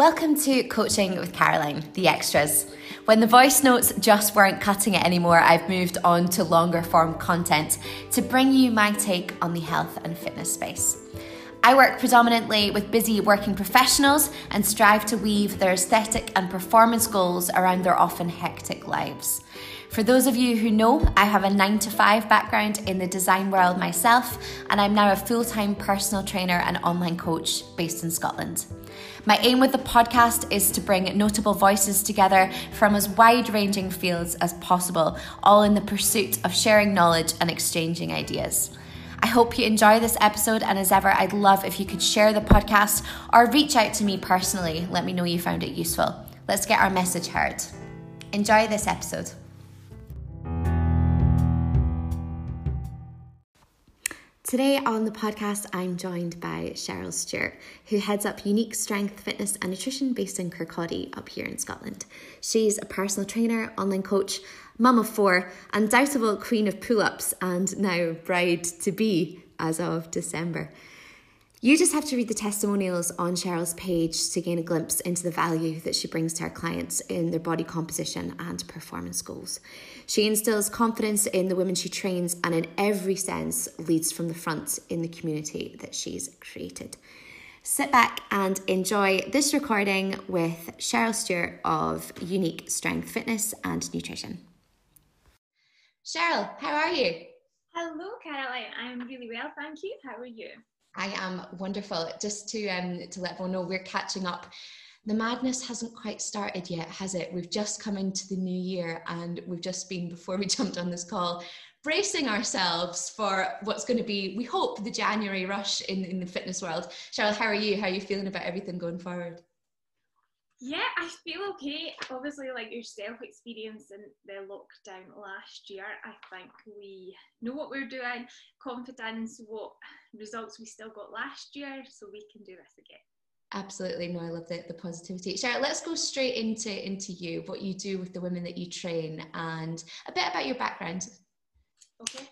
Welcome to Coaching with Caroline, the extras. When the voice notes just weren't cutting it anymore, I've moved on to longer form content to bring you my take on the health and fitness space. I work predominantly with busy working professionals and strive to weave their aesthetic and performance goals around their often hectic lives. For those of you who know, I have a 9 to 5 background in the design world myself, and I'm now a full time personal trainer and online coach based in Scotland. My aim with the podcast is to bring notable voices together from as wide ranging fields as possible, all in the pursuit of sharing knowledge and exchanging ideas. I hope you enjoy this episode, and as ever, I'd love if you could share the podcast or reach out to me personally. Let me know you found it useful. Let's get our message heard. Enjoy this episode. Today on the podcast, I'm joined by Cheryl Stewart, who heads up Unique Strength, Fitness and Nutrition based in Kirkcaldy up here in Scotland. She's a personal trainer, online coach, mum of four, undoubtable queen of pull ups, and now bride to be as of December. You just have to read the testimonials on Cheryl's page to gain a glimpse into the value that she brings to her clients in their body composition and performance goals. She instills confidence in the women she trains and, in every sense, leads from the front in the community that she's created. Sit back and enjoy this recording with Cheryl Stewart of Unique Strength Fitness and Nutrition. Cheryl, how are you? Hello, Caroline. I'm really well, thank you. How are you? I am wonderful. Just to um, to let everyone know, we're catching up. The madness hasn't quite started yet, has it? We've just come into the new year, and we've just been before we jumped on this call, bracing ourselves for what's going to be, we hope, the January rush in in the fitness world. Cheryl, how are you? How are you feeling about everything going forward? Yeah, I feel okay. Obviously, like yourself experiencing the lockdown last year, I think we know what we're doing, confidence, what results we still got last year, so we can do this again. Absolutely, no, I love the, the positivity. Cheryl, let's go straight into into you, what you do with the women that you train, and a bit about your background. Okay.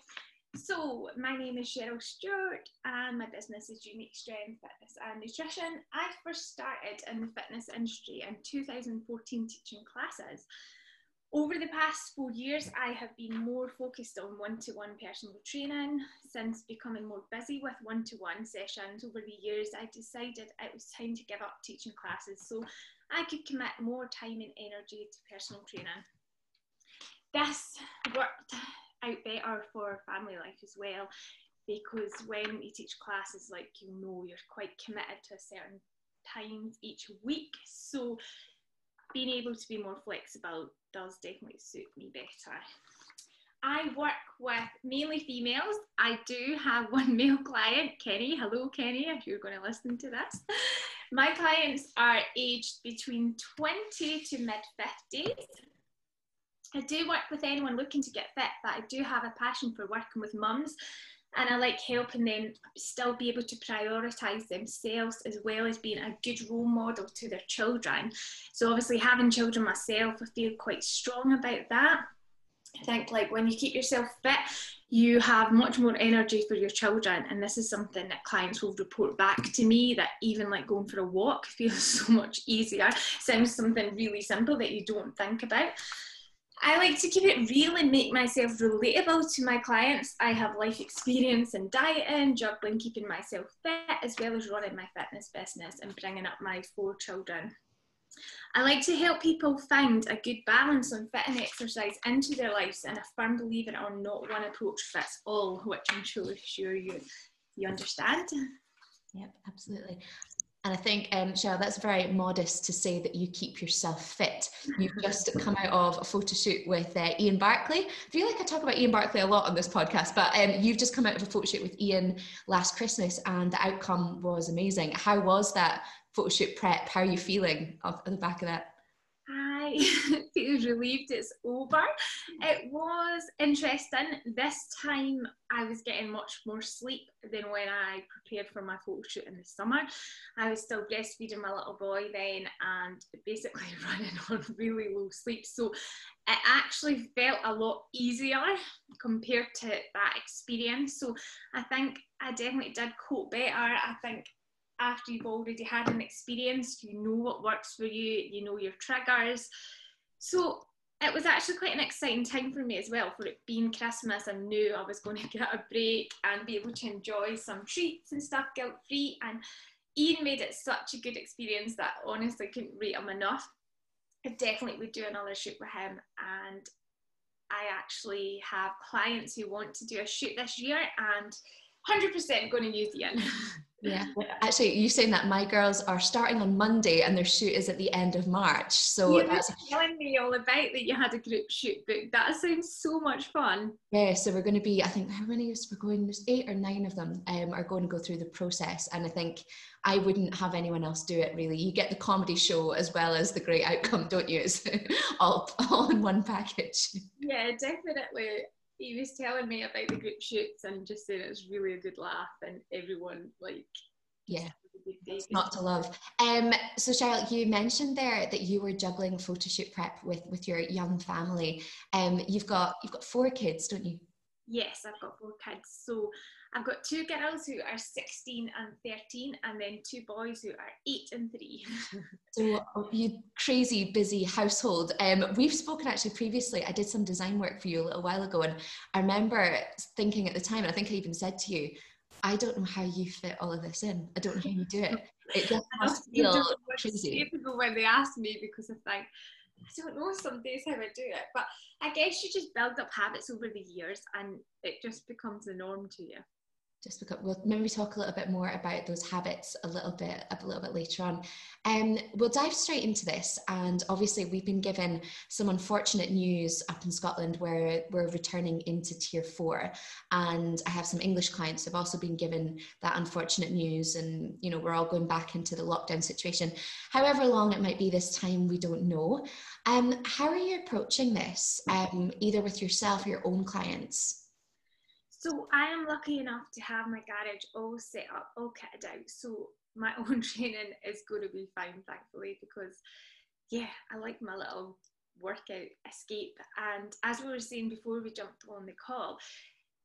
So, my name is Cheryl Stewart, and my business is Unique Strength, Fitness and Nutrition. I first started in the fitness industry in 2014 teaching classes. Over the past four years, I have been more focused on one to one personal training. Since becoming more busy with one to one sessions over the years, I decided it was time to give up teaching classes so I could commit more time and energy to personal training. This worked out better for family life as well because when you teach classes like you know you're quite committed to a certain times each week so being able to be more flexible does definitely suit me better I work with mainly females. I do have one male client, Kenny. Hello, Kenny, if you're going to listen to this. My clients are aged between 20 to mid 50s. I do work with anyone looking to get fit, but I do have a passion for working with mums and I like helping them still be able to prioritise themselves as well as being a good role model to their children. So obviously having children myself, I feel quite strong about that. I think like when you keep yourself fit, you have much more energy for your children and this is something that clients will report back to me that even like going for a walk feels so much easier sounds something really simple that you don't think about I like to keep it real and make myself relatable to my clients. I have life experience in dieting, juggling, keeping myself fit, as well as running my fitness business and bringing up my four children. I like to help people find a good balance on fit and exercise into their lives, and a firm believer on not one approach fits all, which I'm sure, sure you you understand. Yep, absolutely. And I think, um, Cheryl, that's very modest to say that you keep yourself fit. You've just come out of a photo shoot with uh, Ian Barclay. I feel like I talk about Ian Barclay a lot on this podcast, but um, you've just come out of a photo shoot with Ian last Christmas and the outcome was amazing. How was that photo shoot prep? How are you feeling off the back of that? I feel relieved it's over. It was interesting. This time I was getting much more sleep than when I prepared for my photo shoot in the summer. I was still breastfeeding my little boy then and basically running on really low sleep. So it actually felt a lot easier compared to that experience. So I think I definitely did cope better. I think after you've already had an experience, you know what works for you, you know your triggers. So it was actually quite an exciting time for me as well for it being Christmas. I knew I was going to get a break and be able to enjoy some treats and stuff guilt free. And Ian made it such a good experience that honestly couldn't rate him enough. I definitely would do another shoot with him. And I actually have clients who want to do a shoot this year and 100% going to use Ian. Yeah, actually, you saying that my girls are starting on Monday and their shoot is at the end of March. So you that's telling me all about that you had a group shoot book. That sounds so much fun. Yeah, so we're going to be. I think how many is we're going? There's eight or nine of them um, are going to go through the process, and I think I wouldn't have anyone else do it. Really, you get the comedy show as well as the great outcome, don't you? It's all all in one package. Yeah, definitely he was telling me about the group shoots and just saying it was really a good laugh and everyone like yeah. it's not to love. Um so cheryl you mentioned there that you were juggling photo shoot prep with with your young family. Um you've got you've got four kids don't you? Yes i've got four kids. So I've got two girls who are 16 and 13, and then two boys who are 8 and 3. so, you crazy busy household. Um, we've spoken actually previously. I did some design work for you a little while ago, and I remember thinking at the time, and I think I even said to you, I don't know how you fit all of this in. I don't know how you do it. It just must feel crazy. when they ask me because I think, I don't know some days how I do it, but I guess you just build up habits over the years and it just becomes the norm to you just because we'll maybe talk a little bit more about those habits a little bit a little bit later on. Um, we'll dive straight into this and obviously we've been given some unfortunate news up in scotland where we're returning into tier four and i have some english clients who've also been given that unfortunate news and you know we're all going back into the lockdown situation. However long it might be this time we don't know. Um, how are you approaching this um, either with yourself or your own clients so I am lucky enough to have my garage all set up, all kitted out. So my own training is going to be fine, thankfully, because yeah, I like my little workout escape. And as we were saying before we jumped on the call,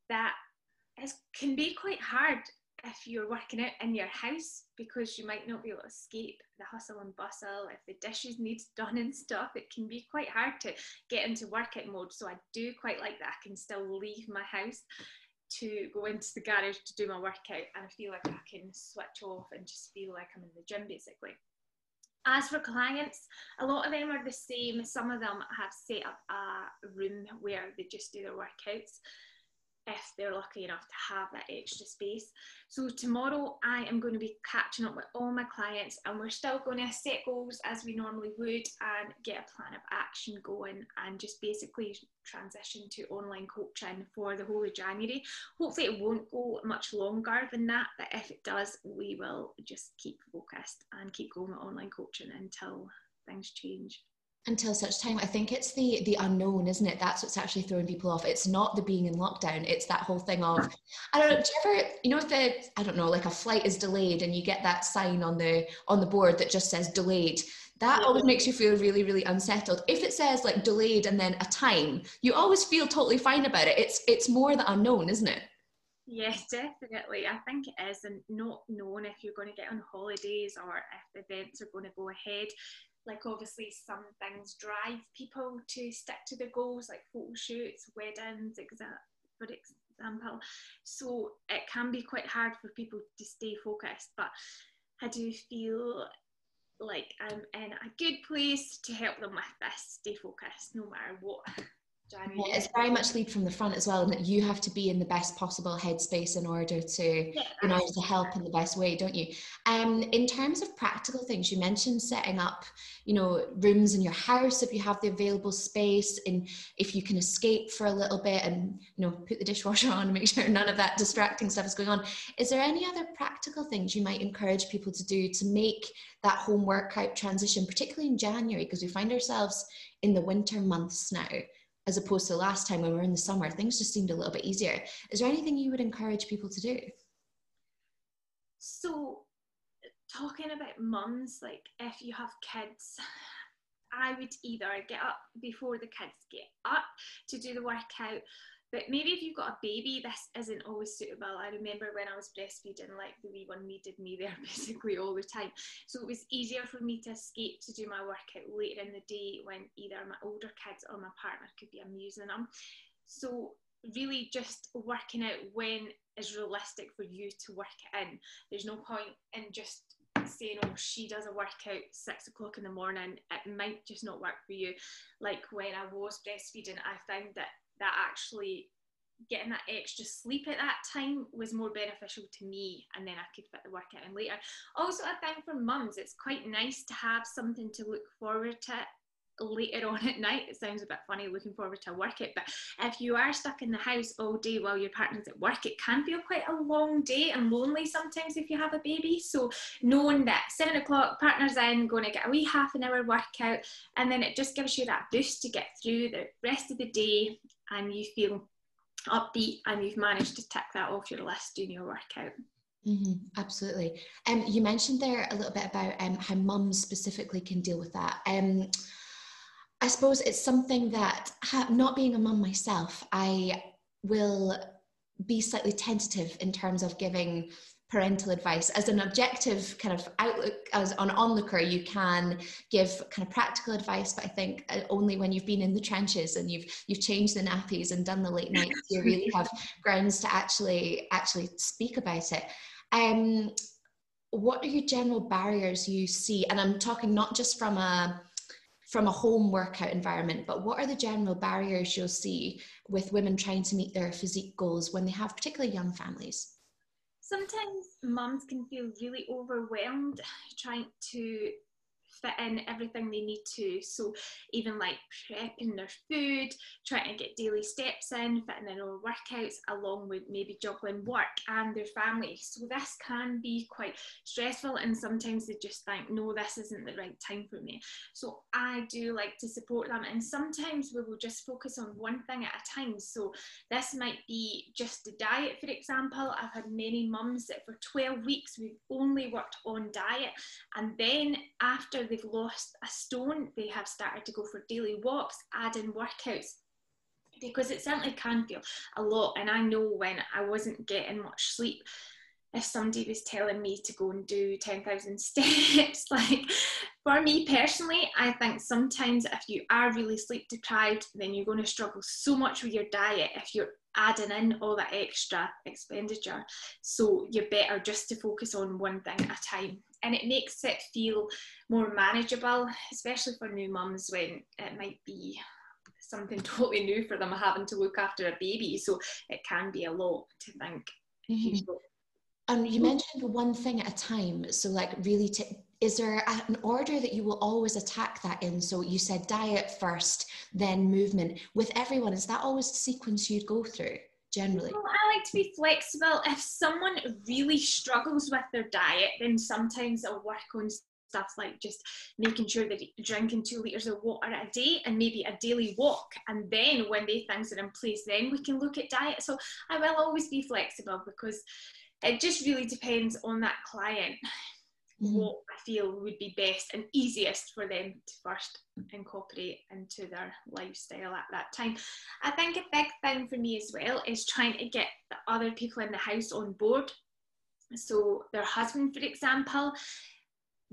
that can be quite hard if you're working out in your house because you might not be able to escape the hustle and bustle. If the dishes need done and stuff, it can be quite hard to get into workout mode. So I do quite like that. I can still leave my house to go into the garage to do my workout and I feel like I can switch off and just feel like I'm in the gym basically. As for clients, a lot of them are the same. Some of them have set up a room where they just do their workouts if they're lucky enough to have that extra space. So tomorrow I am going to be catching up with all my clients and we're still going to set goals as we normally would and get a plan of action going and just basically transition to online coaching for the whole of January. Hopefully it won't go much longer than that, but if it does, we will just keep focused and keep going with online coaching until things change until such time. I think it's the the unknown isn't it? That's what's actually throwing people off. It's not the being in lockdown. It's that whole thing of i don't know do you ever you know if the i don't know like a flight is delayed and you get that sign on the on the board that just says delayed that always makes you feel really really unsettled. If it says like delayed and then a time you always feel totally fine about it. It's it's more the unknown isn't it? Yes, definitely. I think it is, and not knowing if you're going to get on holidays or if events are going to go ahead like obviously some things drive people to stick to their goals like photo shoots weddings for example. So it can be quite hard for people to stay focused but i do feel like i'm in a good place to help them with this stay focused no matter what It's very much lead from the front as well, and that you have to be in the best possible headspace in order to, yeah, in order to help in the best way, don't you? Um, in terms of practical things, you mentioned setting up, you know, rooms in your house if you have the available space, and if you can escape for a little bit, and you know, put the dishwasher on and make sure none of that distracting stuff is going on. Is there any other practical things you might encourage people to do to make that home workout transition, particularly in January, because we find ourselves in the winter months now? As opposed to last time when we were in the summer, things just seemed a little bit easier. Is there anything you would encourage people to do? So, talking about mums, like if you have kids, I would either get up before the kids get up to do the workout, But maybe if you've got a baby, this isn't always suitable. I remember when I was breastfeeding, like the wee one needed me there basically all the time. So it was easier for me to escape to do my workout later in the day when either my older kids or my partner could be amusing them. So really just working out when is realistic for you to work it in. There's no point in just saying, oh, she does a workout six o'clock in the morning. It might just not work for you. Like when I was breastfeeding, I found that that actually getting that extra sleep at that time was more beneficial to me and then I could fit the workout in later. Also, I think for mums, it's quite nice to have something to look forward to later on at night. It sounds a bit funny looking forward to a workout, but if you are stuck in the house all day while your partner's at work, it can feel quite a long day and lonely sometimes if you have a baby. So knowing that seven o'clock, partner's in, going to get a wee half an hour workout, and then it just gives you that boost to get through the rest of the day and you feel upbeat and you've managed to tick that off your list doing your workout. Mm-hmm, absolutely. Um, you mentioned there a little bit about um, how mums specifically can deal with that. Um, I suppose it's something that, ha- not being a mum myself, I will be slightly tentative in terms of giving parental advice. As an objective kind of outlook as an onlooker you can give kind of practical advice but i think uh, only when you've been in the trenches and you've you've changed the nappies and done the late nights you really have grounds to actually actually speak about it. Um what are your general barriers you see? And i'm talking not just from a from a home workout environment, but what are the general barriers you'll see with women trying to meet their physique goals when they have particularly young families? Sometimes mums can feel really overwhelmed trying to fit in everything they need to. So even like prepping their food, trying to get daily steps in, fitting in all workouts, along with maybe juggling work and their family. So this can be quite stressful and sometimes they just think, no, this isn't the right time for me. So I do like to support them and sometimes we will just focus on one thing at a time. So this might be just a diet, for example. I've had many mums that for 12 weeks we've only worked on diet and then after they've lost a stone, they have started to go for daily walks, add in workouts. Because it certainly can feel a lot. And I know when I wasn't getting much sleep, if somebody was telling me to go and do 10,000 steps, like for me personally, I think sometimes if you are really sleep deprived, then you're going to struggle so much with your diet if you're adding in all that extra expenditure. So you're better just to focus on one thing at a time. And it makes it feel more manageable, especially for new mums when it might be something totally new for them having to look after a baby. So it can be a lot to think. Mm-hmm. And you mentioned one thing at a time. So, like, really, t- is there an order that you will always attack that in? So, you said diet first, then movement. With everyone, is that always the sequence you'd go through generally? Well, I like to be flexible. If someone really struggles with their diet, then sometimes I'll work on stuff like just making sure that drinking two litres of water a day and maybe a daily walk. And then when they things are in place, then we can look at diet. So I will always be flexible because it just really depends on that client mm-hmm. what I feel would be best and easiest for them to first incorporate into their lifestyle at that time. I think a big thing for me as well is trying to get the other people in the house on board. So their husband, for example,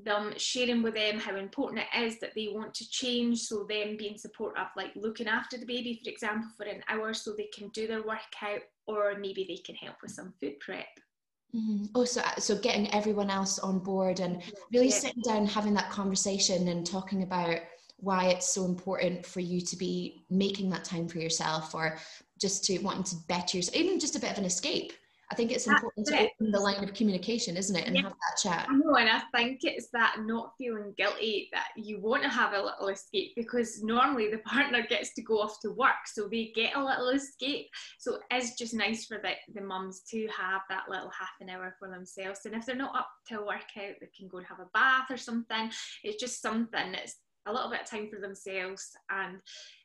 them sharing with them how important it is that they want to change so them being supportive like looking after the baby for example for an hour so they can do their workout or maybe they can help with some food prep Mm-hmm. Oh, so, uh, so getting everyone else on board and really yeah. sitting down, having that conversation and talking about why it's so important for you to be making that time for yourself or just to wanting to better yourself, even just a bit of an escape I think it's important to open the line of communication, isn't it, and yeah. have that chat. I know, and I think it's that not feeling guilty that you want to have a little escape because normally the partner gets to go off to work, so they get a little escape. So it's just nice for the, the mums to have that little half an hour for themselves. And if they're not up to a workout, they can go and have a bath or something. It's just something that's a little bit of time for themselves and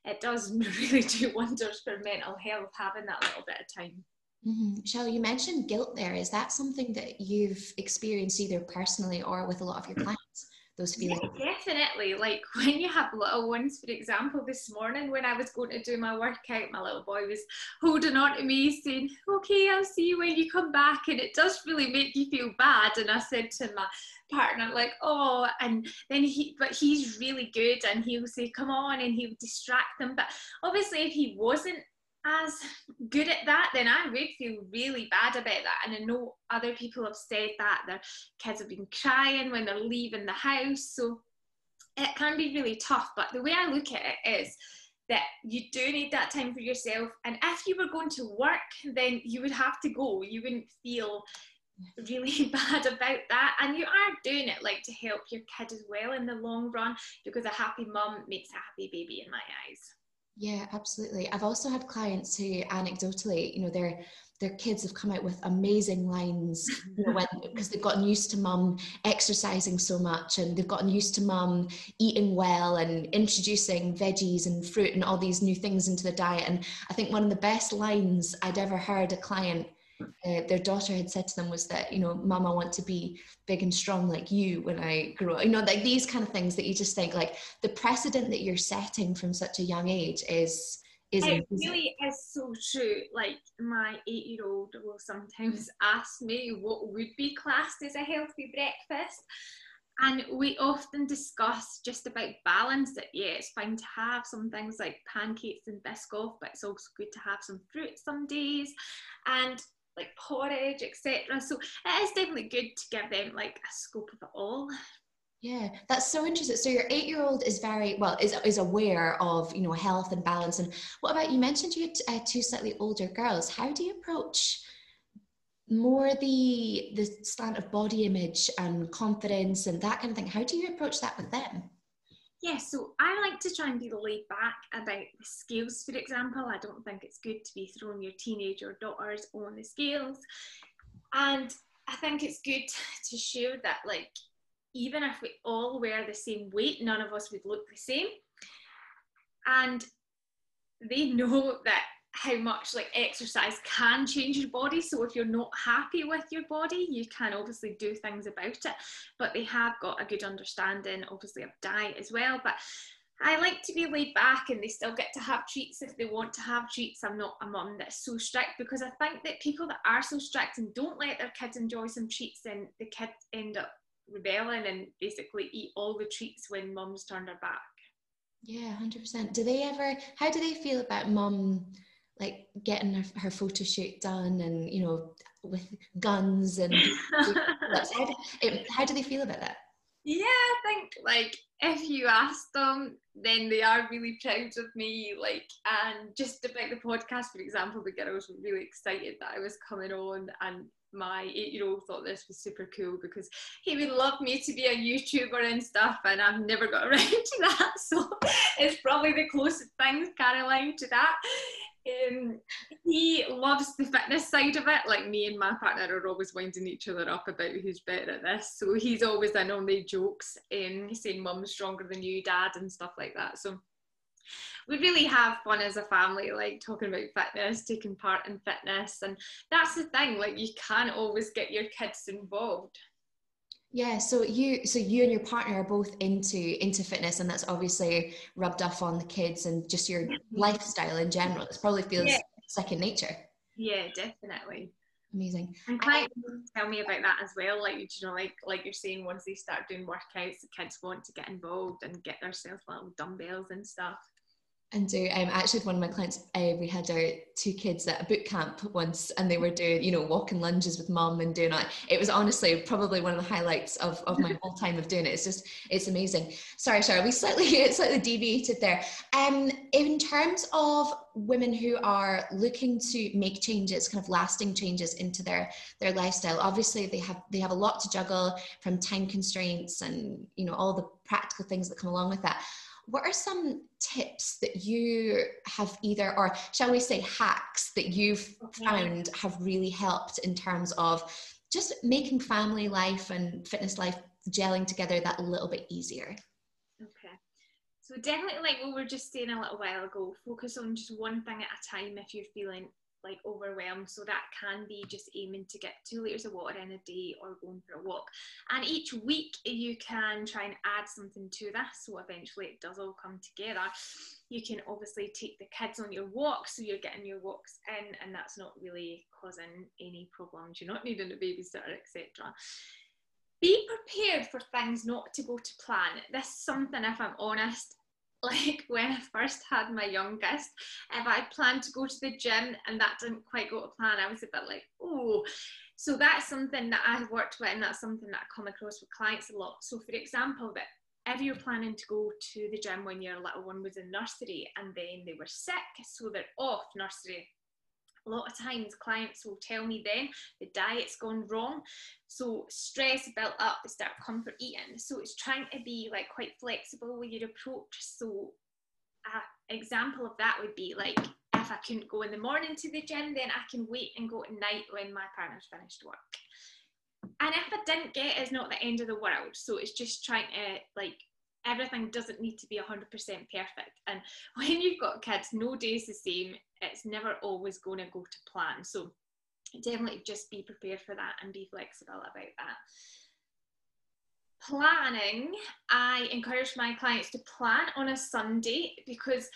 it does really do wonders for mental health having that little bit of time. Mm-hmm. Cheryl, you mentioned guilt there. Is that something that you've experienced either personally or with a lot of your clients? those feelings yeah, definitely like when you have little ones for example this morning when i was going to do my workout my little boy was holding on to me saying okay i'll see you when you come back and it does really make you feel bad and i said to my partner like oh and then he but he's really good and he'll say come on and he'll distract them but obviously if he wasn't as good at that, then I would feel really bad about that. And I know other people have said that their kids have been crying when they're leaving the house. So it can be really tough. But the way I look at it is that you do need that time for yourself. And if you were going to work, then you would have to go. You wouldn't feel really bad about that and you are doing it like to help your kid as well in the long run because a happy mum makes a happy baby in my eyes yeah, absolutely. I've also had clients who anecdotally, you know, their their kids have come out with amazing lines, you know, because they've gotten used to mum exercising so much and they've gotten used to mum eating well and introducing veggies and fruit and all these new things into the diet. And I think one of the best lines I'd ever heard a client uh, their daughter had said to them was that you know mom i want to be big and strong like you when i grow up. You know like these kind of things that you just think like the precedent that you're setting from such a young age is is it really is so true. Like my eight year old will sometimes ask me what would be classed as a healthy breakfast and we often discuss just about balance that yeah it's fine to have some things like pancakes and biscoff but it's also good to have some fruit some days and like porridge, etc. So it is definitely good to give them like a scope of it all. Yeah, that's so interesting. So your eight-year-old is very well is is aware of you know health and balance. And what about you mentioned you had uh, two slightly older girls? How do you approach more the the slant of body image and confidence and that kind of thing? How do you approach that with them? Yeah, so I like to try and be laid back about the scales, for example. I don't think it's good to be throwing your teenager daughters on the scales. And I think it's good to share that, like, even if we all wear the same weight, none of us would look the same. And they know that how much like exercise can change your body. So if you're not happy with your body, you can obviously do things about it. But they have got a good understanding, obviously, of diet as well. But I like to be laid back and they still get to have treats if they want to have treats. I'm not a mum that's so strict because I think that people that are so strict and don't let their kids enjoy some treats, then the kids end up rebelling and basically eat all the treats when mum's turned her back. Yeah, 100%. Do they ever, how do they feel about mum like getting her, her photo shoot done and you know with guns and how, do, it, how do they feel about that yeah i think like if you ask them then they are really proud of me like and just about the podcast for example the girls were really excited that i was coming on and my eight year old thought this was super cool because he would love me to be a YouTuber and stuff, and I've never got around to that. So it's probably the closest thing, Caroline, to that. Um, he loves the fitness side of it. Like me and my partner are always winding each other up about who's better at this. So he's always in on the jokes, um, saying mum's stronger than you, dad, and stuff like that. So we really have fun as a family, like talking about fitness, taking part in fitness. And that's the thing, like you can't always get your kids involved. Yeah, so you so you and your partner are both into into fitness and that's obviously rubbed off on the kids and just your mm-hmm. lifestyle in general. It probably feels yeah. second nature. Yeah, definitely. Amazing. And clients tell me about that as well. Like you know, like like you're saying, once they start doing workouts, the kids want to get involved and get themselves little dumbbells and stuff and do um, actually one of my clients uh, we had our two kids at a boot camp once and they were doing you know walking lunges with mom and doing it it was honestly probably one of the highlights of, of my whole time of doing it. It's just it's amazing. Sorry sorry we slightly slightly deviated there. Um in terms of women who are looking to make changes kind of lasting changes into their their lifestyle obviously they have they have a lot to juggle from time constraints and you know all the practical things that come along with that what are some tips that you have either, or shall we say, hacks that you've okay. found have really helped in terms of just making family life and fitness life gelling together that little bit easier? Okay. So definitely like we were just saying a little while ago, focus on just one thing at a time if you're feeling like overwhelmed. So that can be just aiming to get two litres of water in a day or going for a walk. And each week you can try and add something to that. So eventually it does all come together. You can obviously take the kids on your walks, so you're getting your walks in, and that's not really causing any problems. You're not needing a babysitter, etc be prepared for things not to go to plan. This is something, if I'm honest, like when I first had my youngest, if I planned to go to the gym and that didn't quite go to plan, I was a bit like, oh. So that's something that I've worked with, and that's something that I come across with clients a lot. So, for example, that if you're planning to go to the gym when your little one was in nursery and then they were sick, so they're off nursery a lot of times clients will tell me then the diet's gone wrong. So stress built up they start comfort eating. So it's trying to be like quite flexible with your approach. So an example of that would be like if i couldn't go in the morning to the gym then i can wait and go at night when my partner's finished work. And if i didn't get it, it's not the end of the world. So it's just trying to like everything doesn't need to be 100% perfect. And when you've got kids, no day is the same. It's never always going to go to plan. So definitely just be prepared for that and be flexible about that. Planning, I encourage my clients to plan on a Sunday because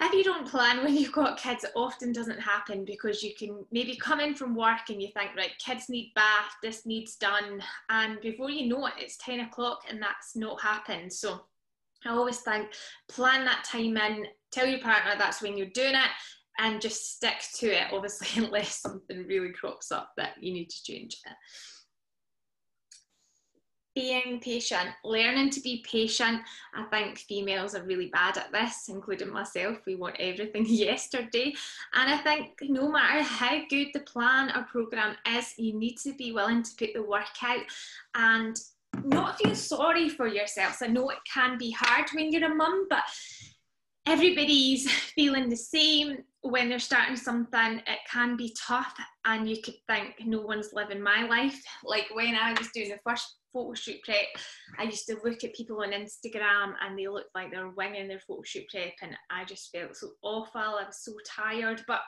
if you don't plan when you've got kids, it often doesn't happen because you can maybe come in from work and you think, right, kids need bath, this needs done. And before you know it, it's 10 o'clock and that's not happened. So I always think plan that time in, tell your partner that's when you're doing it, and just stick to it, obviously, unless something really crops up that you need to change it being patient, learning to be patient. I think females are really bad at this, including myself. We want everything yesterday. And I think no matter how good the plan or program is, you need to be willing to put the work out and not feel sorry for yourselves. I know it can be hard when you're a mum, but everybody's feeling the same when you're starting something it can be tough and you could think no one's living my life like when i was doing the first photo shoot prep, I used to look at people on Instagram and they looked like they were winging their photo shoot prep, and I just felt so awful. I was so tired, but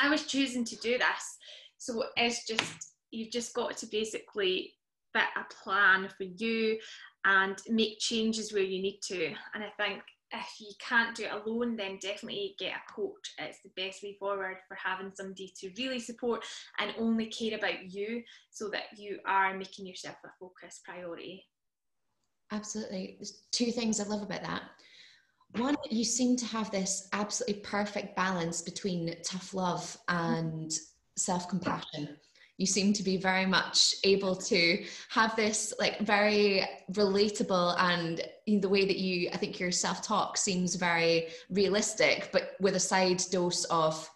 I was choosing to do this. So it's just, you've just got to basically fit a plan for you and make changes where you need to. And I think if you can't do it alone, then definitely get a coach. It's the best way forward for having somebody to really support and only care about you so that you are making yourself a focus priority. Absolutely. There's two things I love about that. One, you seem to have this absolutely perfect balance between tough love and self compassion you seem to be very much able to have this like very relatable and the way that you i think your self-talk seems very realistic but with a side dose of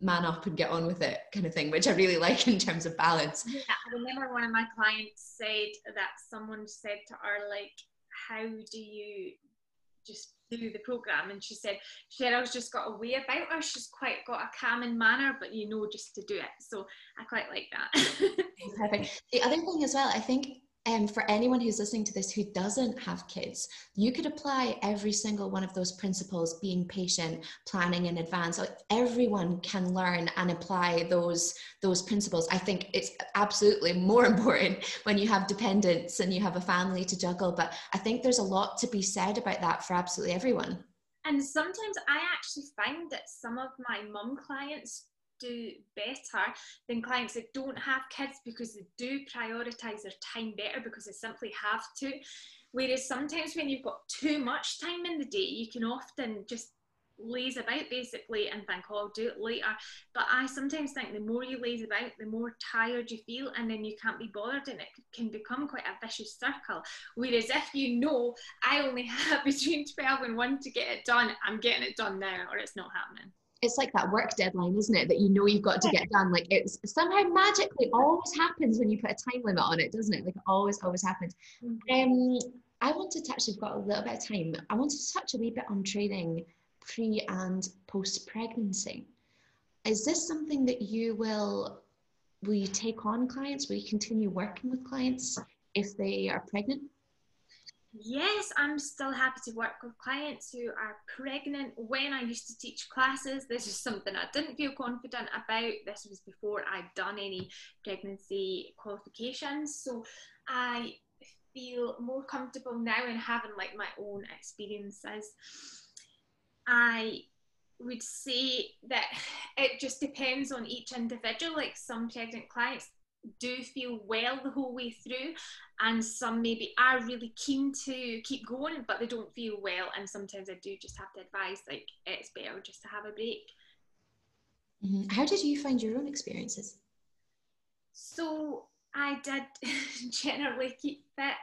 man up and get on with it kind of thing which i really like in terms of balance. Yeah i remember one of my clients said that someone said to her like how do you just do the program and she said Cheryl's just got a way about her. She's quite got a calming manner but you know just to do it. So I quite like that. Perfect. The other thing as well I think um, for anyone who's listening to this who doesn't have kids, you could apply every single one of those principles being patient, planning in advance. Everyone can learn and apply those, those principles. I think it's absolutely more important when you have dependents and you have a family to juggle. But I think there's a lot to be said about that for absolutely everyone. And sometimes I actually find that some of my mum clients do better than clients that don't have kids because they do prioritize their time better because they simply have to. Whereas sometimes when you've got too much time in the day, you can often just laze about basically and think, oh, I'll do it later. But I sometimes think the more you laze about, the more tired you feel, and then you can't be bothered, and it can become quite a vicious circle. Whereas if you know I only have between 12 and 1 to get it done, I'm getting it done now, or it's not happening it's like that work deadline, isn't it? That you know you've got to get done. Like it's somehow magically always happens when you put a time limit on it, doesn't it? Like it always, always happens. Mm-hmm. Um, I want to touch. We've got a little bit of time. I want to touch a wee bit on training pre and post pregnancy. Is this something that you will will you take on clients? Will you continue working with clients if they are pregnant? Yes, I'm still happy to work with clients who are pregnant. When I used to teach classes, this is something I didn't feel confident about. This was before I'd done any pregnancy qualifications. So I feel more comfortable now in having like my own experiences. I would say that it just depends on each individual. Like some pregnant clients do feel well the whole way through, and some maybe are really keen to keep going, but they don't feel well. And sometimes I do just have to advise like it's better just to have a break. Mm-hmm. How did you find your own experiences? So I did generally keep fit,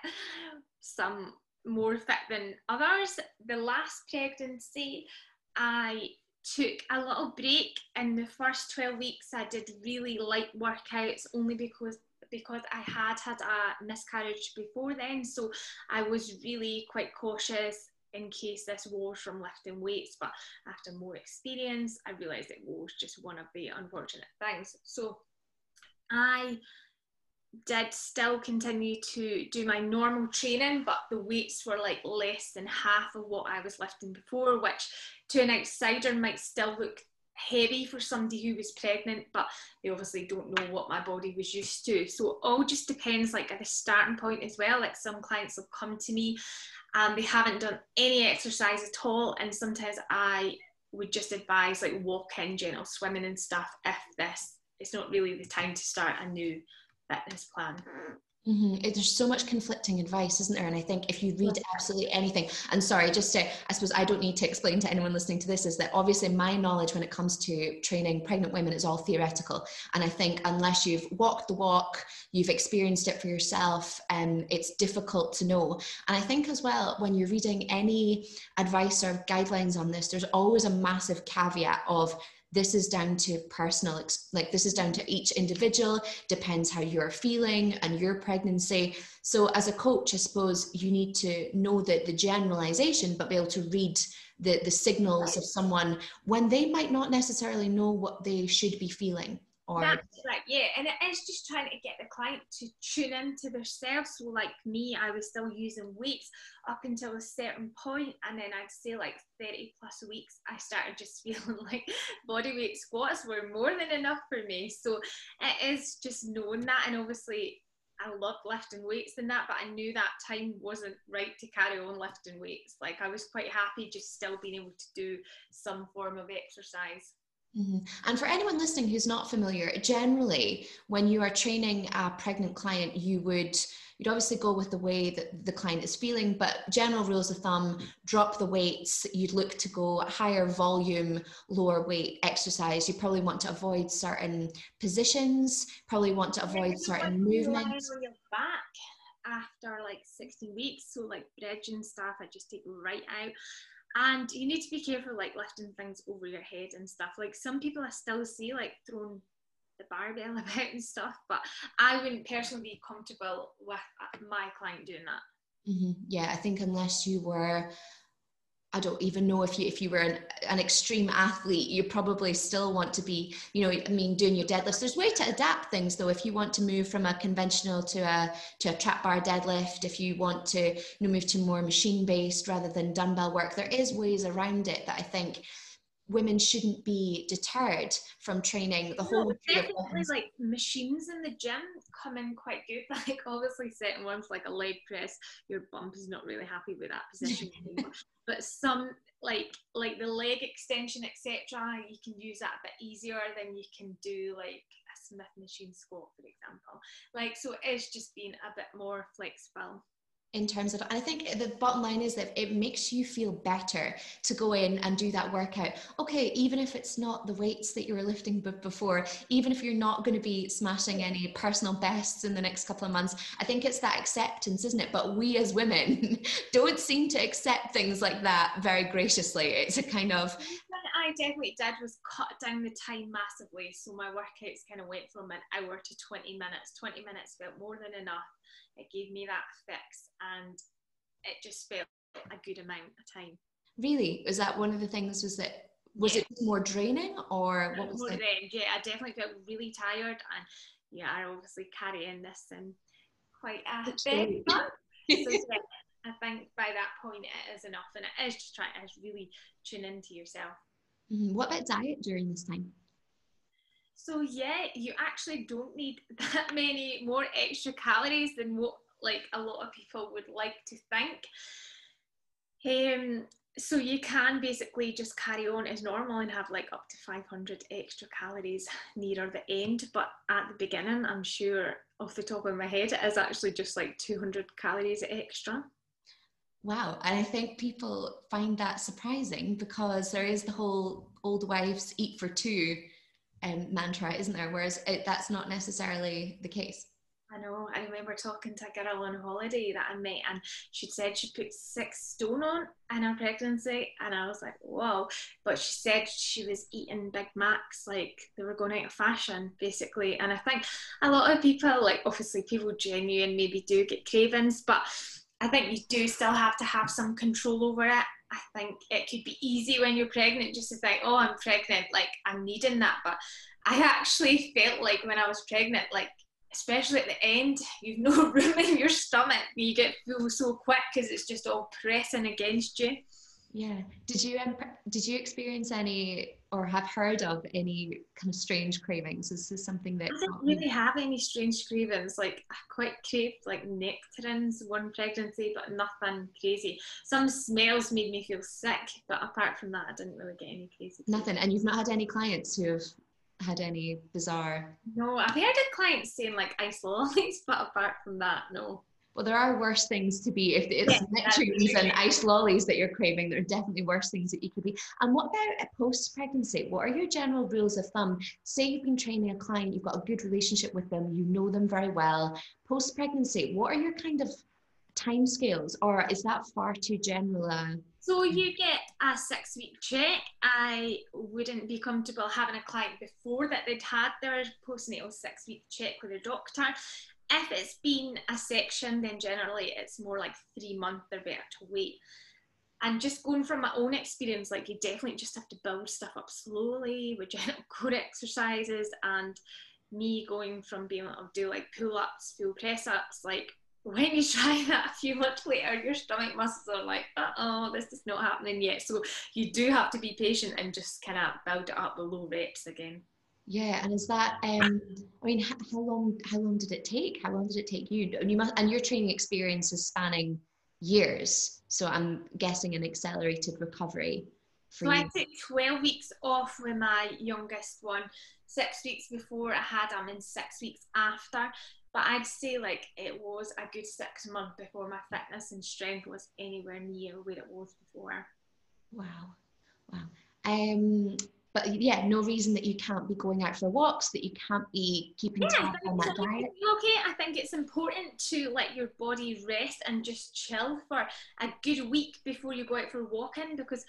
some more fit than others. The last pregnancy, I took a little break in the first 12 weeks i did really light workouts only because because i had had a miscarriage before then so i was really quite cautious in case this was from lifting weights but after more experience i realized it was just one of the unfortunate things. So i did still continue to do my normal training, but the weights were like less than half of what I was lifting before, which to an outsider might still look heavy for somebody who was pregnant, but they obviously don't know what my body was used to. So it all just depends like at the starting point as well. Like some clients will come to me and they haven't done any exercise at all. And sometimes I would just advise like walk in gentle swimming and stuff if this it's not really the time to start a new fitness plan. Mm-hmm. There's so much conflicting advice, isn't there? And I think if you read absolutely anything, and sorry, just to, I suppose I don't need to explain to anyone listening to this, is that obviously my knowledge when it comes to training pregnant women is all theoretical. And I think unless you've walked the walk, you've experienced it for yourself, um, it's difficult to know. And I think as well, when you're reading any advice or guidelines on this, there's always a massive caveat of this is down to personal like this is down to each individual depends how you're feeling and your pregnancy. So as a coach i suppose you need to know that the generalization but be able to read the the signals of someone when they might not necessarily know what they should be feeling or that's right yeah and it is just trying to get the client to tune into themselves so like me i was still using weights up until a certain point and then i'd say like 30 plus weeks i started just feeling like body weight squats were more than enough for me so it is just knowing that and obviously I love lifting weights and that, but I knew that time wasn't right to carry on lifting weights. Like I was quite happy just still being able to do some form of exercise. Mm-hmm. And for anyone listening who's not familiar, generally, when you are training a pregnant client, you would you'd obviously go with the way that the client is feeling, but general rules of thumb: drop the weights. You'd look to go higher volume, lower weight exercise. You probably want to avoid certain positions. Probably want to avoid certain movements. back after like 16 weeks, so like bridge and stuff, I just take right out and you need to be careful like lifting things over your head and stuff like some people i still see like throwing the barbell about and stuff but i wouldn't personally be comfortable with my client doing that mm-hmm. yeah i think unless you were I don't even know if you if you were an, an extreme athlete, you probably still want to be, you know, I mean, doing your deadlifts. There's way to adapt things though. If you want to move from a conventional to a to a trap bar deadlift, if you want to you know, move to more machine based rather than dumbbell work, there is ways around it that I think women shouldn't be deterred from training the whole no, definitely like machines in the gym come in quite good like obviously certain ones like a leg press your bump is not really happy with that position anymore. But some like like the leg extension etc you can use that a bit easier than you can do like a smith machine squat for example. Like so it's just being a bit more flexible in terms of and i think the bottom line is that it makes you feel better to go in and do that workout. Okay even if it's not the weights that you were lifting before even if you're not going to be smashing any personal bests in the next couple of months i think it's that acceptance isn't it? But we as women don't seem to accept things like that very graciously. It's a kind of I definitely did was cut down the time massively. So my workouts kind of went from an hour to 20 minutes. 20 minutes felt more than enough it gave me that fix and it just felt a good amount of time. Really? Was that one of the things was that was yeah. it more draining or what was more the... drained, yeah, I definitely felt really tired and yeah, I obviously carry in this and quite a bit fun. so, yeah, I think by that point it is enough, and it is just trying to really tune into yourself. Mm-hmm. What about diet during this time? So yeah, you actually don't need that many more extra calories than what like a lot of people would like to think. Um, so you can basically just carry on as normal and have like up to 500 extra calories nearer the end but at the beginning i'm sure off the top of my head it is actually just like 200 calories extra wow and i think people find that surprising because there is the whole old wives eat for two um, mantra isn't there whereas it, that's not necessarily the case I know. I remember talking to a girl on holiday that I met, and she said she put six stone on in her pregnancy, and I was like, "Whoa!" But she said she was eating Big Macs like they were going out of fashion, basically. And I think a lot of people, like obviously people genuine, maybe do get cravings, but I think you do still have to have some control over it. I think it could be easy when you're pregnant just to think, "Oh, I'm pregnant," like I'm needing that, but I actually felt like when I was pregnant, like especially at the end, you've no room in your stomach. You get full so quick because it's just all pressing against you. Yeah. Did you um, did you experience any or have heard of any kind of strange cravings? Is this something that I didn't really have any strange cravings. Like I quite craved like nectarines one pregnancy, but nothing crazy. Some smells made me feel sick, but apart from that, I didn't really get any crazy. Nothing. And you've not had any clients who have had any bizarre? No, I've heard of clients saying like ice lollies, but apart from that, no. Well, there are worse things to be. If it's yeah, nectarines and ice lollies that you're craving, there are definitely worse things that you could be. And what about a post-pregnancy? What are your general rules of thumb? Say you've been training a client, you've got a good relationship with them, you know them very well. Post-pregnancy, what are your kind of timescales, or is that far too general? Uh, so you get a six week check. I wouldn't be comfortable having a client before that they'd had their postnatal six week check with a doctor. If it's been a section, then generally it's more like three months, they're better to wait. And just going from my own experience, like you definitely just have to build stuff up slowly with core exercises and me going from being able to do like pull ups, full press ups, like when you try that a few months later, your stomach muscles are like, oh, this is not happening yet. So you do have to be patient and just kind of build it up low reps again. Yeah, and is that? Um, I mean, how, how long? How long did it take? How long did it take you? And you must, and your training experience is spanning years. So I'm guessing an accelerated recovery. so you. I took 12 weeks off with my youngest one, six weeks before I had him, and six weeks after. But I'd say like it was a good six months before my fitness and strength was anywhere near where it was before. Wow, wow. Um, but yeah, no reason that you can't be going out for walks, that you can't be keeping yeah, on that diet. Okay, I think it's important to let your body rest and just chill for a good week before you go out for walking because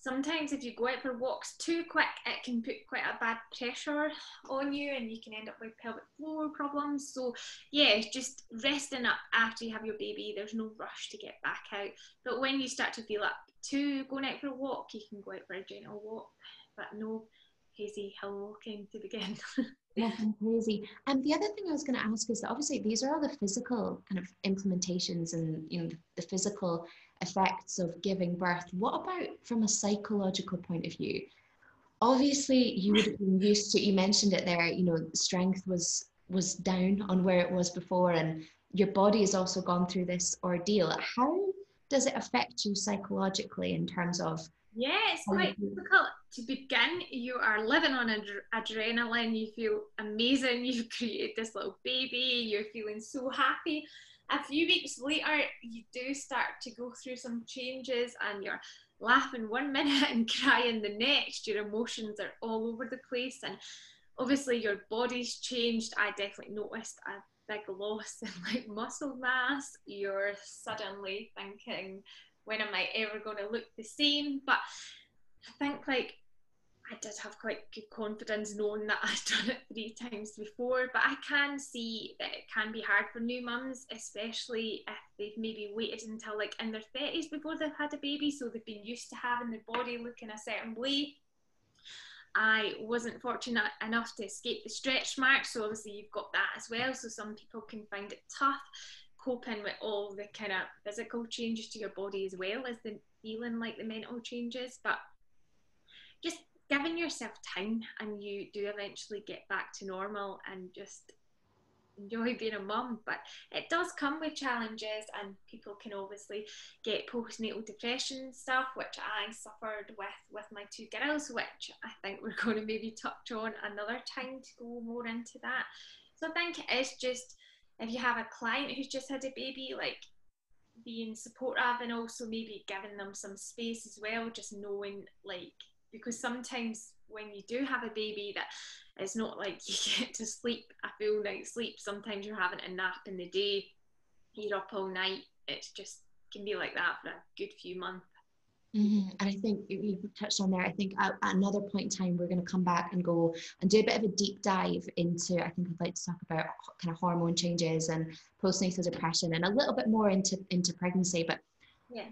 sometimes if you go out for walks too quick, it can put quite a bad pressure on you and you can end up with pelvic floor problems. So, yeah, just resting up after you have your baby, there's no rush to get back out. But when you start to feel up to going out for a walk, you can go out for a gentle walk, but no hazy hill walking to begin. Nothing crazy. And the other thing I was going to ask is that obviously these are all the physical kind of implementations and you know the physical effects of giving birth. What about from a psychological point of view? Obviously, you would have been used to. You mentioned it there. You know, strength was was down on where it was before, and your body has also gone through this ordeal. How does it affect you psychologically in terms of Oh, yeah, it's quite difficult to begin. You are living on ad- adrenaline, you feel amazing, you've created this little baby, you're feeling so happy a few weeks later, you do start to go through some changes and you're laughing one minute and crying the next. Your emotions are all over the place, and obviously, your body's changed. I definitely noticed a big loss in like muscle mass. You're suddenly thinking, when am I ever going to look the same? But I think like I did have quite good confidence knowing that I'd done it three times before, but I can see that it can be hard for new mums, especially if they've maybe waited until like in their 30s before they've had a baby, so they've been used to having their body looking a certain way. I wasn't fortunate enough to escape the stretch marks, so obviously you've got that as well. So some people can find it tough. Coping with all the kind of physical changes to your body as well as the feeling like the mental changes. But just giving yourself time and you do eventually get back to normal and just enjoy being a mum, but it does come with challenges, and people can obviously get postnatal depression stuff, which I suffered with with my two girls, which I think we're going to maybe touch on another time to go more into that. So I think it's just if you have a client who's just had a baby, like being supportive and also maybe giving them some space as well, just knowing like because sometimes when you do have a baby that it's not like you get to sleep a full night's sleep. Sometimes you're having a nap in the day, you're up all night. It's just can be like that for a good few months. Mm-hmm. And I think you touched on there. I think at, at another point in time, we're going to come back and go and do a bit of a deep dive into. I think I'd like to talk about kind of hormone changes and postnatal depression, and a little bit more into into pregnancy. But yeah,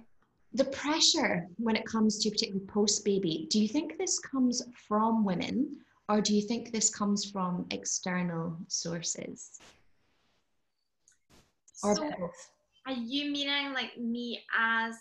the pressure when it comes to particularly post baby. Do you think this comes from women, or do you think this comes from external sources? Or so, both? Are you meaning like me as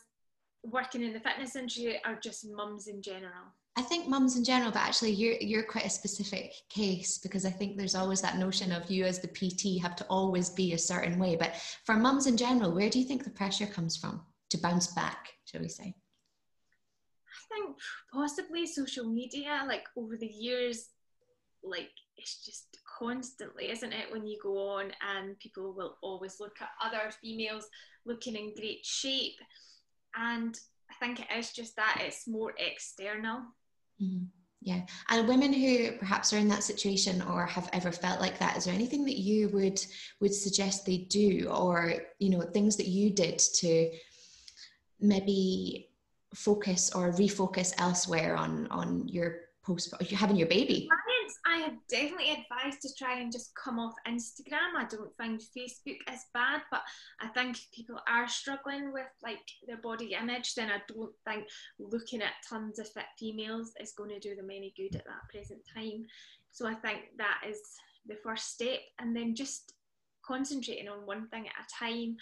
working in the fitness industry or just mums in general? I think mums in general, but actually you're you're quite a specific case because I think there's always that notion of you as the PT have to always be a certain way. But for mums in general, where do you think the pressure comes from to bounce back, shall we say? I think possibly social media, like over the years, like it's just constantly, isn't it? When you go on and people will always look at other females looking in great shape. And I think it is just that it's more external. Mm-hmm. Yeah. And women who perhaps are in that situation or have ever felt like that, is there anything that you would would suggest they do or, you know, things that you did to maybe focus or refocus elsewhere on on your post having your baby? I have definitely advised to try and just come off Instagram. I don't find Facebook as bad, but I think if people are struggling with like their body image, then I don't think looking at tons of fit females is going to do them any good at that present time. So I think that is the first step, and then just concentrating on one thing at a time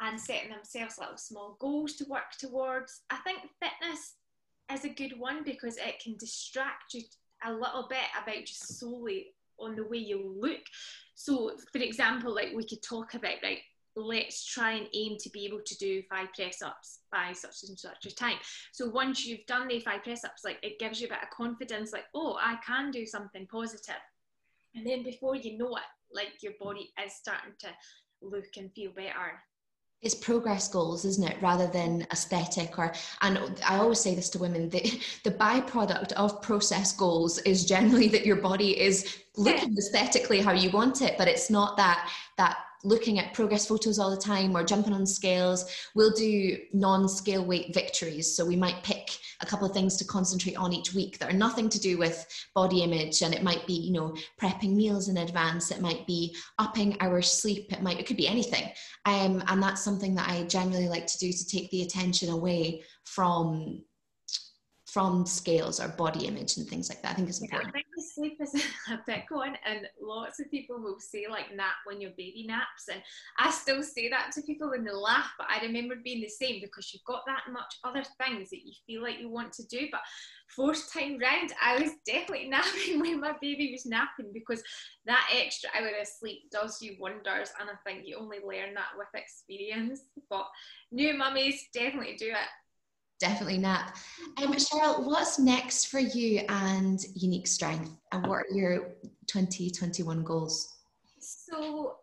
and setting themselves little small goals to work towards. I think fitness is a good one because it can distract you a little bit about just solely on the way you look. So, for example, like we could talk about, like, let's try and aim to be able to do five press ups by such and such a time. So, once you've done the five press ups, like, it gives you a bit of confidence, like, oh, I can do something positive. And then before you know it, like, your body is starting to look and feel better it's progress goals isn't it? Rather than aesthetic or and i always say this to women the, the byproduct of process goals is generally that your body is looking aesthetically how you want it but it's not that that looking at progress photos all the time or jumping on scales. We'll do non scale weight victories. So we might pick a couple of things to concentrate on each week that are nothing to do with body image. And it might be, you know, prepping meals in advance. It might be upping our sleep. It might, it could be anything. Um, and that's something that I generally like to do to take the attention away from from scales or body image and things like that. I think it's important. Yeah, I think sleep is a big one, and lots of people will say like nap when your baby naps, and I still say that to people and they laugh. But I remember being the same because you've got that much other things that you feel like you want to do, but fourth time round, I was definitely napping when my baby was napping because that extra hour of sleep does you wonders, and I think you only learn that with experience. But new mummies definitely do it definitely nap. Um, Cheryl, what's next for you and Unique Strength, and what are your 2021 goals? So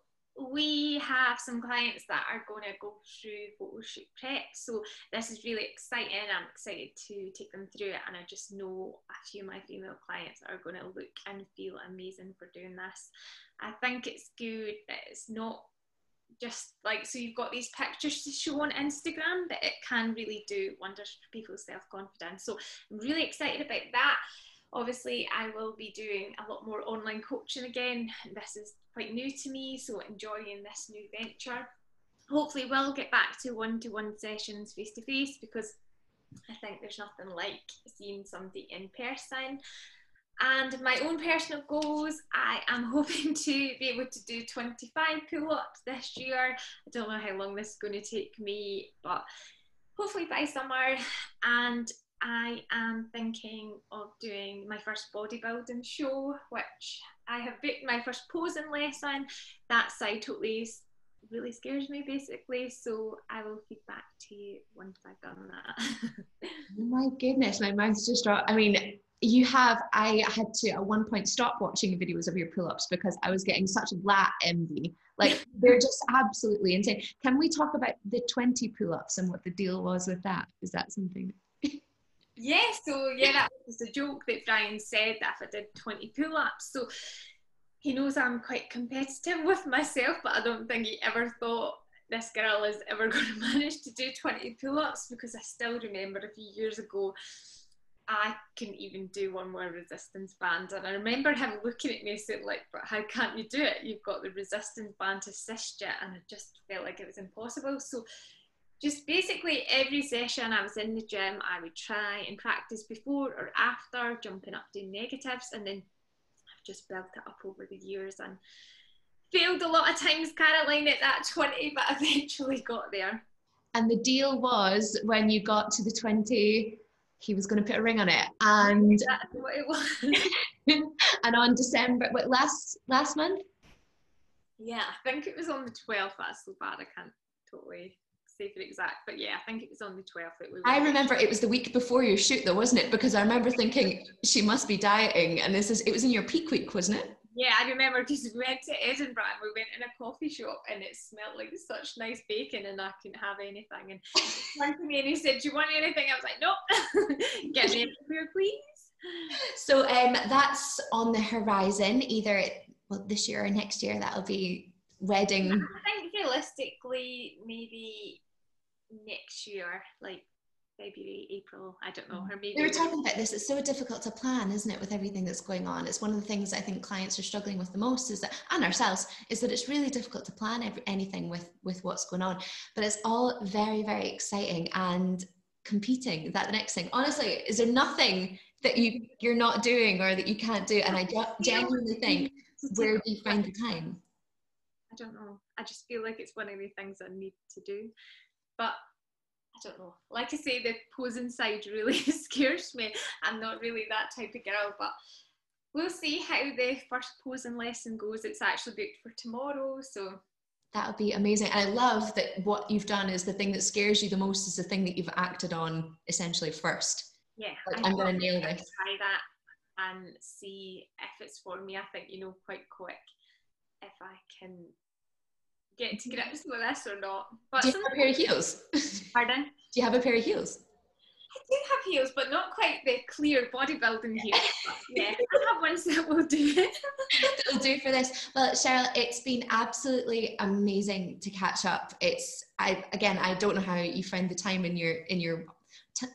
we have some clients that are going to go through photo shoot prep. So this is really exciting. I'm excited to take them through it, and I just know a few of my female clients are going to look and feel amazing for doing this. I think it's good that it's not just like so you've got these pictures to show on Instagram, but it can really do wonders for people's self confidence. So I'm really excited about that. Obviously, I will be doing a lot more online coaching again. This is quite new to me, so enjoying this new venture. Hopefully, we'll get back to one to one sessions face to face because I think there's nothing like seeing somebody in person. And my own personal goals, I am hoping to be able to do 25 pull ups this year. I don't know how long this is going to take me, but hopefully by summer. And I am thinking of doing my first bodybuilding show, which I have booked my first posing lesson. That side totally really scares me basically. So I will feed back to you once I've done that. oh my goodness, my mouth's just dropped. I mean, you have i had to at one point stop watching videos of your pull-ups because i was getting such lat envy. Like they're just absolutely insane. Can we talk about the 20 pull-ups and what the deal was with that? Is that something? Yeah so yeah that was a joke that brian said that if i did 20 pull-ups. So he knows i'm quite competitive with myself but i don't think he ever thought this girl is ever going to manage to do 20 pull-ups because i still remember a few years ago I can even do one more resistance band. And I remember him looking at me saying, like, but how can't you do it? You've got the resistance band to assist you. And I just felt like it was impossible. So just basically every session I was in the gym, I would try and practice before or after, jumping up doing negatives. And then I've just built it up over the years and failed a lot of times, Caroline, at that 20, but eventually got there. And the deal was when you got to the 20, he was going to put a ring on it. And exactly what it was. and on december what last last month? Yeah i think it was on the 12th that's so bad i can't totally say for exact but yeah i think it was on the 12th that we i remember it was the week before your shoot though wasn't it? Because i remember thinking she must be dieting and this is it was in your peak week wasn't it yeah, I remember just went to Edinburgh and we went in a coffee shop and it smelled like such nice bacon and I couldn't have anything. And he turned to me and he said, Do you want anything? I was like, Nope, get me a beer, please. So um, that's on the horizon, either well, this year or next year. That'll be wedding. I think realistically, maybe next year, like February, April, I don't know, mm. or maybe. We were talking about this. It's so difficult to plan, isn't it, with everything that's going on? It's one of the things I think clients are struggling with the most is that, and ourselves, is that it's really difficult to plan every, anything with with what's going on. But it's all very, very exciting and competing. Is that the next thing? Honestly, is there nothing that you you're not doing or that you can't do? And I genuinely think, where do you find the time? I don't know. I just feel like it's one of the things I need to do. But I don't know. Like I say, the posing side really scares me. I'm not really that type of girl, but we'll see how the first posing lesson goes. It's actually booked for tomorrow, so that would be amazing. And I love that what you've done is the thing that scares you the most is the thing that you've acted on essentially first. Yeah, like, I'm going to nail this. Try that and see if it's for me. I think you know quite quick if I can get to grips with this or not. But do you have a pair of heels? Pardon? Do you have a pair of heels? I do have heels, but not quite the clear bodybuilding heels. yeah, I have ones that will do it. will do for this. Well, Cheryl, it's been absolutely amazing to catch up. It's I again, I don't know how you find the time in your in your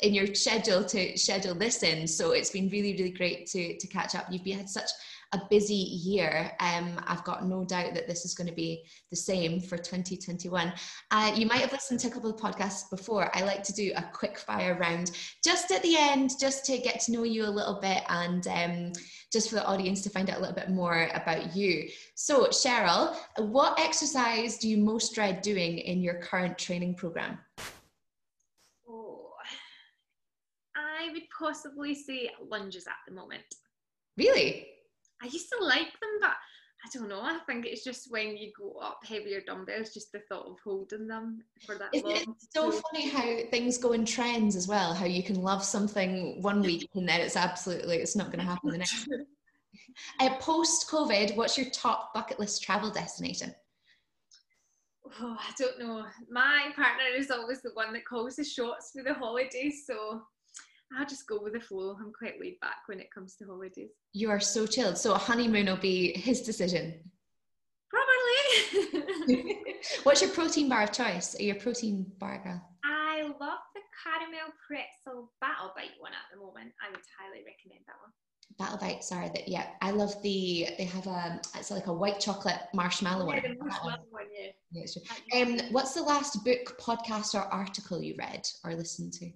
in your schedule to schedule this in. So it's been really, really great to to catch up. You've been had such a busy year. Um, I've got no doubt that this is going to be the same for 2021. Uh, you might have listened to a couple of podcasts before. I like to do a quick fire round just at the end, just to get to know you a little bit and um, just for the audience to find out a little bit more about you. So, Cheryl, what exercise do you most dread doing in your current training program? Oh, I would possibly say lunges at the moment. Really? I used to like them, but I don't know. I think it's just when you go up heavier dumbbells, just the thought of holding them for that Isn't long. It's so funny how things go in trends as well. How you can love something one week and then it's absolutely it's not going to happen the next. uh, Post COVID, what's your top bucket list travel destination? Oh, I don't know. My partner is always the one that calls the shots for the holidays, so I'll just go with the flow. I'm quite laid back when it comes to holidays. You are so chilled. So a honeymoon will be his decision. Probably. What's your protein bar of choice? Are you a protein bar girl? I love the caramel pretzel battle bite one at the moment. I would highly recommend that one. Battle bite, sorry, that yeah. I love the they have a it's like a white chocolate marshmallow yeah, one. The marshmallow one, yeah. yeah um, what's the last book, podcast, or article you read or listened to?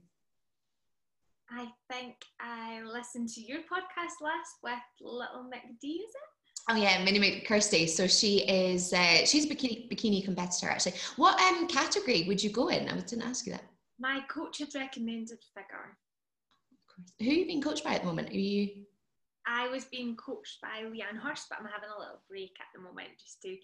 I think I listened to your podcast last with Little McD, is it? Oh yeah, Mini Kirsty. So she is uh, she's a bikini bikini competitor actually. What um category would you go in? I didn't ask you that. My coach had recommended figure. Who are you being coached by at the moment? Are you? I was being coached by Leanne Hurst, but I'm having a little break at the moment just to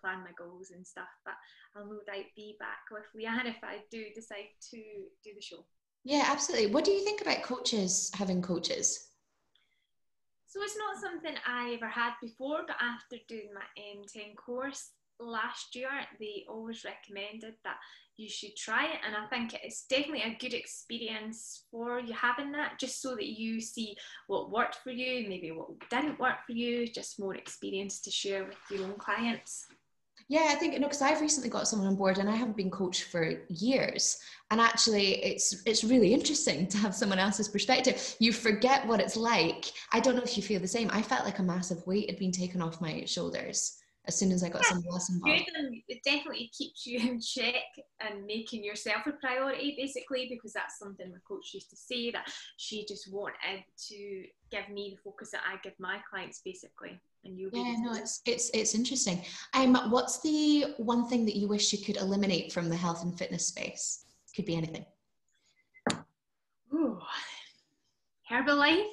plan my goals and stuff. But I'll no doubt be back with Leanne if I do decide to do the show. Yeah, absolutely. What do you think about coaches having coaches? So it's not something I ever had before, but after doing my M10 course last year, they always recommended that you should try it. And I think it's definitely a good experience for you having that, just so that you see what worked for you, maybe what didn't work for you, just more experience to share with your own clients. Yeah, I think you know because I've recently got someone on board and I haven't been coached for years, and actually it's it's really interesting to have someone else's perspective. You forget what it's like. I don't know if you feel the same. I felt like a massive weight had been taken off my shoulders as soon as I got yeah, someone else involved. It definitely keeps you in check and making yourself a priority, basically, because that's something my coach used to say that she just wanted to give me the focus that I give my clients, basically. And you yeah, no, it's it's it's interesting. Um, what's the one thing that you wish you could eliminate from the health and fitness space? Could be anything. Ooh, Herbalife.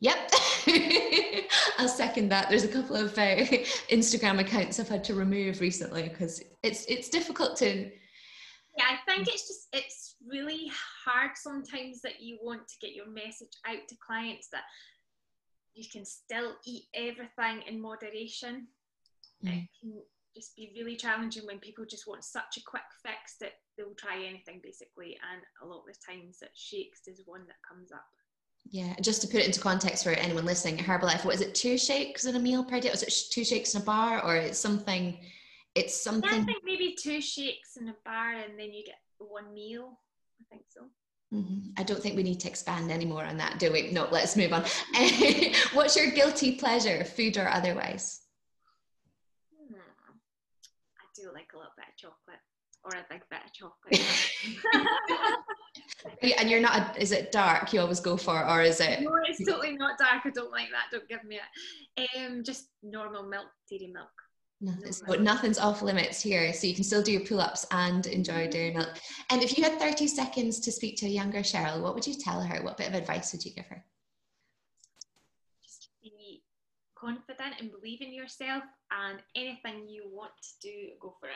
Yep. I'll second that. There's a couple of uh, Instagram accounts I've had to remove recently because it's it's difficult to. Yeah, I think it's just it's really hard sometimes that you want to get your message out to clients that you can still eat everything in moderation. Mm. It can just be really challenging when people just want such a quick fix that they'll try anything basically, and a lot of the times that shakes is one that comes up. Yeah, just to put it into context for anyone listening, Herbalife, what is it, two shakes in a meal per day? Is it two shakes in a bar or it's something, it's something? I think maybe two shakes in a bar and then you get one meal. I think so. Mm-hmm. I don't think we need to expand anymore on that, do we? No, let's move on. What's your guilty pleasure, food or otherwise? Hmm. I do like a little bit of chocolate or I like better chocolate. and you're not, a, is it dark you always go for, or is it? No, it's totally not dark. I don't like that. Don't give me it. Um, just normal milk, dairy milk. Nothing's, no, nothing's off limits here, so you can still do your pull-ups and enjoy dairy milk. And if you had 30 seconds to speak to a younger Cheryl, what would you tell her? What bit of advice would you give her? Just be confident and believe in yourself, and anything you want to do, go for it.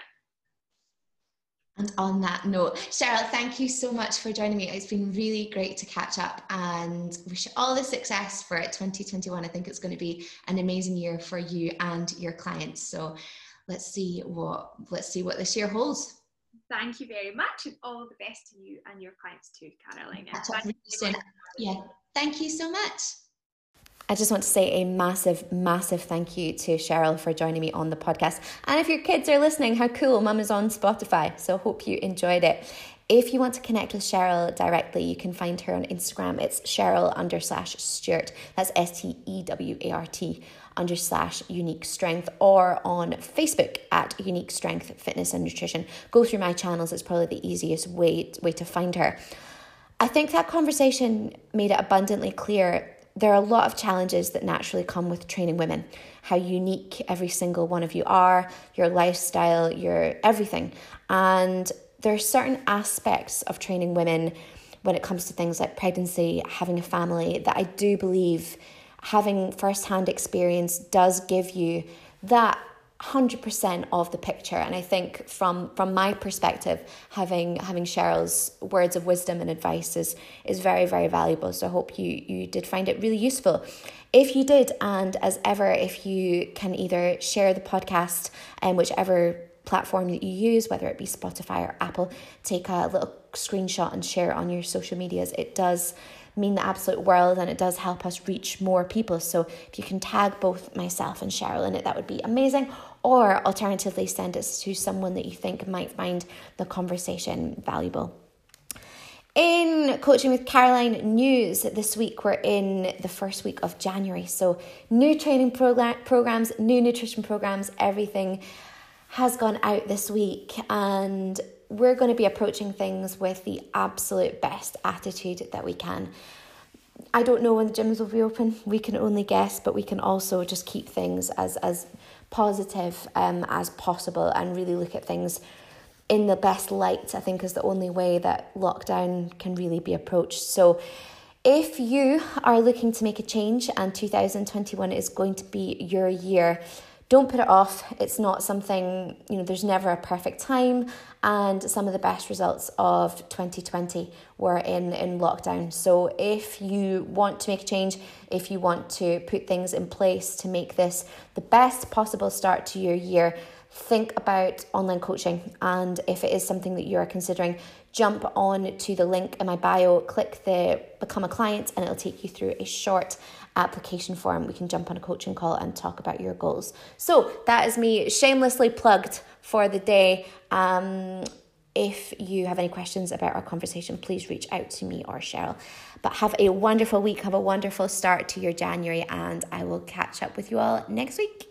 And on that note, Cheryl, thank you so much for joining me. It's been really great to catch up and wish you all the success for 2021. I think it's going to be an amazing year for you and your clients. So let's see what let's see what this year holds. Thank you very much, and all the best to you and your clients too, Caroline. Yeah, thank you so much. I just want to say a massive, massive thank you to Cheryl for joining me on the podcast. And if your kids are listening, how cool! Mum is on Spotify, so hope you enjoyed it. If you want to connect with Cheryl directly, you can find her on Instagram. It's Cheryl under slash Stewart. That's S T E W A R T under slash unique strength or on Facebook at unique strength fitness and nutrition. Go through my channels, it's probably the easiest way, way to find her. I think that conversation made it abundantly clear there are a lot of challenges that naturally come with training women. How unique every single one of you are, your lifestyle, your everything. And there are certain aspects of training women when it comes to things like pregnancy, having a family, that I do believe having first-hand experience does give you that 100% of the picture and i think from from my perspective having having cheryl's words of wisdom and advice is is very very valuable so i hope you you did find it really useful if you did and as ever if you can either share the podcast and whichever platform that you use whether it be spotify or apple take a little screenshot and share it on your social medias it does mean the absolute world and it does help us reach more people. So if you can tag both myself and Cheryl in it, that would be amazing. Or alternatively, send it to someone that you think might find the conversation valuable. In Coaching with Caroline news this week, we're in the first week of January. So, new training program, programs, new nutrition programs, everything has gone out this week, and we're going to be approaching things with the absolute best attitude that we can. I don't know when the gyms will be open. We can only guess, but we can also just keep things as as positive um, as possible and really look at things in the best light. I think is the only way that lockdown can really be approached. So. If you are looking to make a change and 2021 is going to be your year, don't put it off. It's not something, you know, there's never a perfect time. And some of the best results of 2020 were in, in lockdown. So if you want to make a change, if you want to put things in place to make this the best possible start to your year, think about online coaching. And if it is something that you are considering, jump on to the link in my bio, click the become a client, and it'll take you through a short application form. We can jump on a coaching call and talk about your goals. So that is me shamelessly plugged for the day. Um, if you have any questions about our conversation, please reach out to me or Cheryl. But have a wonderful week, have a wonderful start to your January, and I will catch up with you all next week.